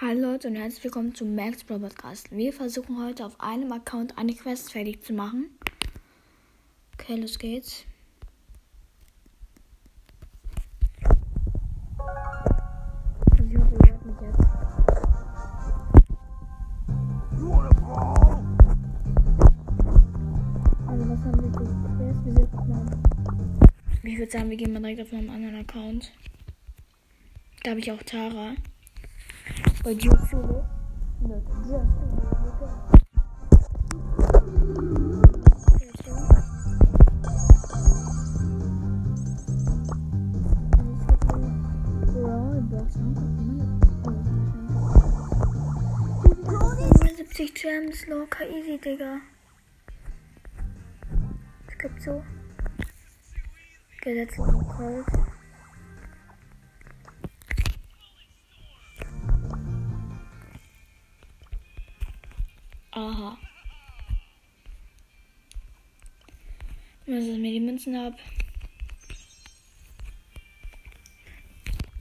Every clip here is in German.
Hallo Leute und herzlich willkommen zum Max Pro Podcast. Wir versuchen heute auf einem Account eine Quest fertig zu machen. Okay, los geht's. Ich. Ich würde sagen, wir gehen mal direkt auf meinem anderen Account. Da habe ich auch Tara. Bei Duo Solo. No, just. Gems locker easy, Digga. Es gibt so gesetzlichen Code. Aha. Was ist mir die Münzen ab?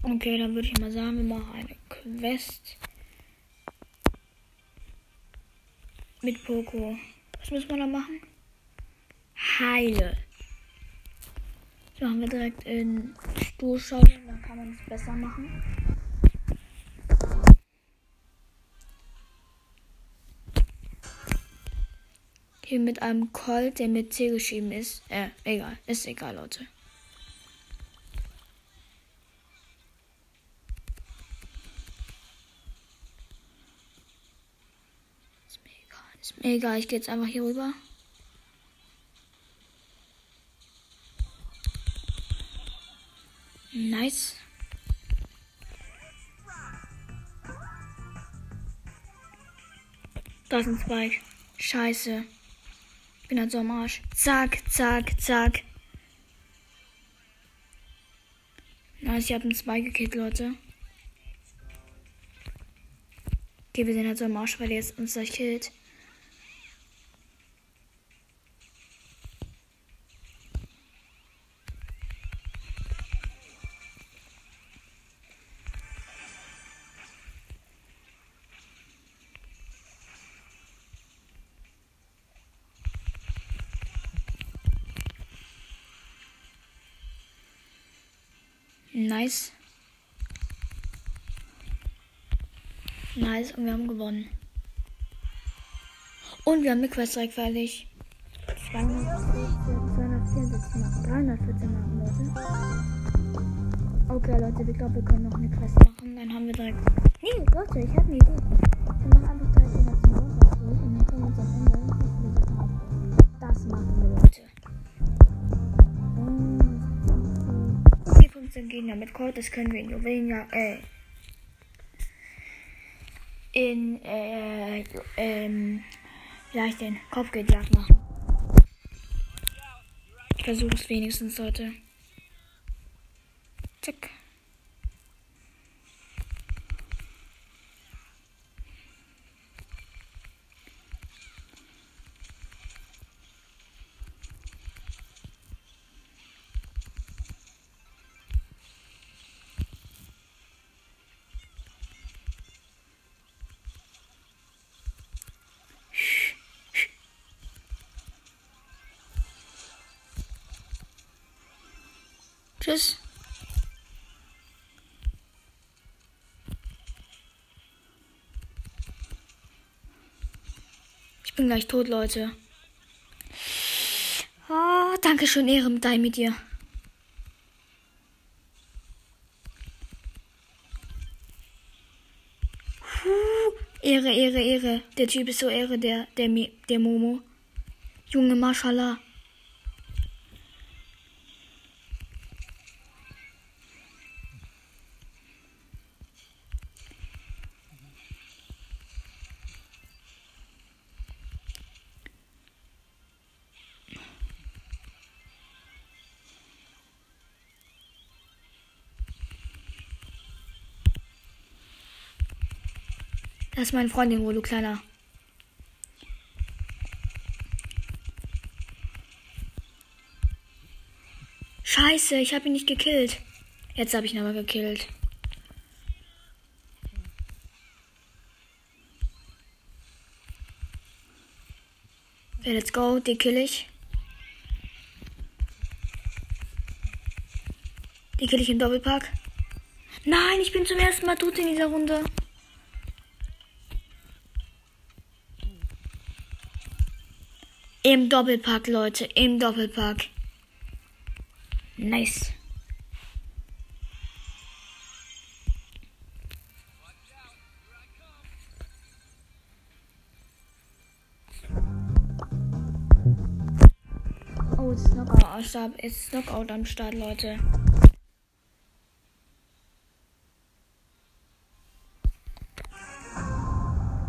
Okay, dann würde ich mal sagen, wir machen eine Quest mit Poco. Was müssen wir da machen? Heile. Das machen wir direkt in Stuhlschau, dann kann man es besser machen. Hier mit einem Colt, der mit C geschrieben ist. Äh, egal. Ist egal, Leute. Ist mir egal. Ist. Ich gehe jetzt einfach hier rüber. Nice. Da sind zwei. Scheiße. Bin halt so am Arsch. Zack, zack, zack. Nice, ich habe einen zwei gekillt, Leute. Okay, wir sind halt so am Arsch, weil er jetzt uns gleich killt. Nice. Nice, und wir haben gewonnen. Und wir haben eine Quest direkt fertig. 274 Marken, 314 Marken, Leute. Okay, Leute, ich glaube, wir können noch eine Quest machen. Dann haben wir direkt. Nee, Leute, ich habe eine Idee. Wir machen einfach direkt den ganzen Roboter durch und dann können wir uns am Ende das machen wir, Leute. 15 Gegner mit Colt, das können wir in Jovenia, äh, in, äh, ähm, vielleicht den Kopfgeldjagd machen. Ich versuche es wenigstens heute. Zack. Tschüss. Ich bin gleich tot, Leute. Oh, danke schön, Ehre mit dir. Ehre, Ehre, Ehre. Der Typ ist so Ehre, der, der, der Momo. Junge, Mashallah. Das ist mein Freund in Ruhe, du Kleiner. Scheiße, ich habe ihn nicht gekillt. Jetzt habe ich ihn aber gekillt. Okay, let's go, den kill ich. Den kill ich im Doppelpack. Nein, ich bin zum ersten Mal tot in dieser Runde. Im Doppelpack, Leute. Im Doppelpack. Nice. Oh, jetzt ist Knockout am Start. Jetzt ist Knockout am Start, Leute.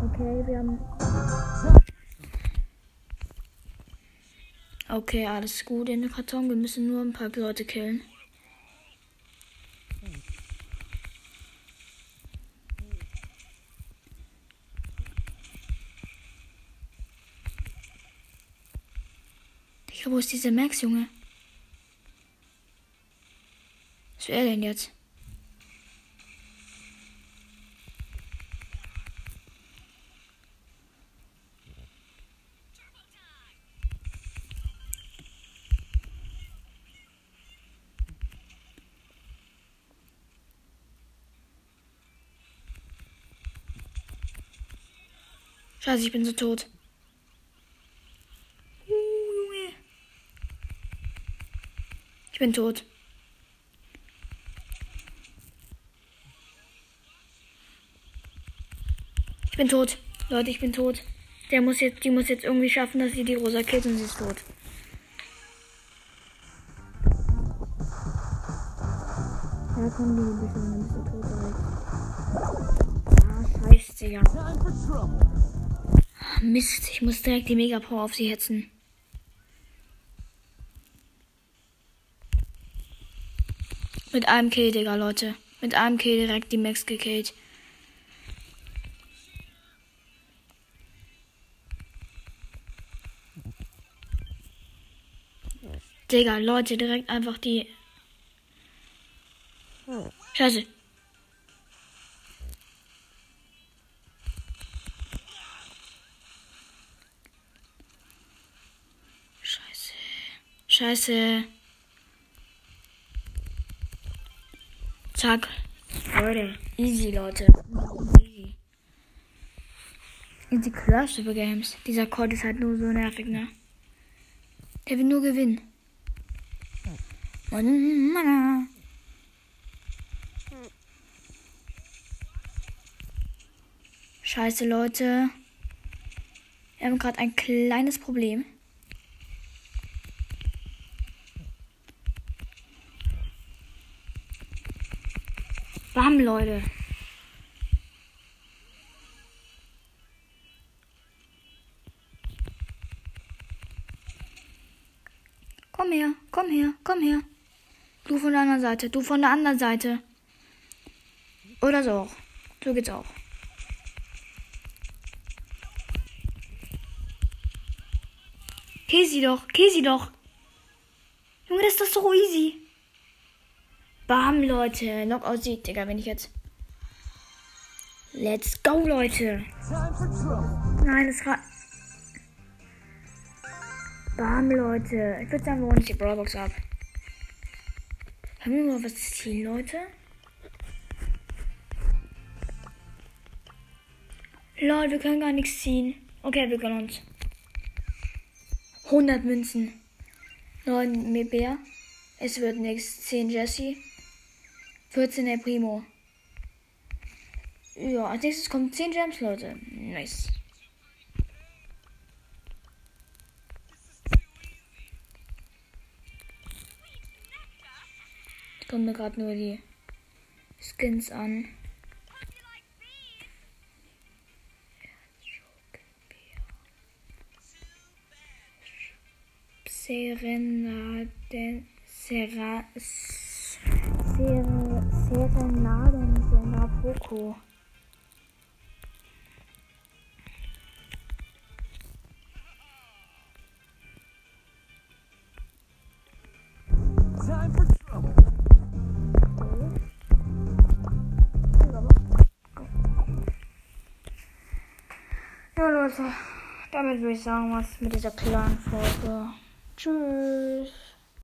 Okay, wir haben. Okay, alles gut in den Karton. Wir müssen nur ein paar Leute killen. Wo ist dieser Max, Junge? Was er denn jetzt? Scheiße, ich bin so tot. Uh, Junge. Ich bin tot. Ich bin tot. Leute, ich bin tot. Der muss jetzt, die muss jetzt irgendwie schaffen, dass sie die Rosa killt und sie ist tot. Ja, komm, die bist du, bist du tot direkt. Ah, scheiße, Digga. Trouble. Mist, ich muss direkt die Mega Power auf sie hetzen. Mit einem Kill, Digga, Leute. Mit einem Kill direkt die Max gekillt. Digga, Leute, direkt einfach die. Scheiße. Scheiße. Zack. Leute. Easy, Leute. Easy. Easy Crush über Games. Dieser Code ist halt nur so nervig, ne? Der will nur gewinnen. Mann, Mann. Scheiße, Leute. Wir haben gerade ein kleines Problem. Bam, Leute. Komm her, komm her, komm her. Du von der anderen Seite, du von der anderen Seite. Oder so auch. So geht's auch. Sie doch, sie doch. Junge, das ist doch so easy. Bam, Leute. Knockout Sieg, Digga, wenn ich jetzt. Let's go, Leute. Nein, es war. Bam, Leute. Ich würde sagen, wir holen die Brawlbox ab. Haben wir mal was ziehen, Leute? Lol, wir können gar nichts ziehen. Okay, wir können uns. 100 Münzen. 9 Mebär. Es wird nichts. 10 Jesse. 14 El Primo. Ja, als nächstes kommen 10 Gems, Leute. Nice. Ich komme mir gerade nur die Skins an. Serenaden, Sera, Ser, Serenaden, Senapoko. Time for trouble. Ja, Leute, damit würde ich sagen, was mit dieser kleinen Folge. Tschüss.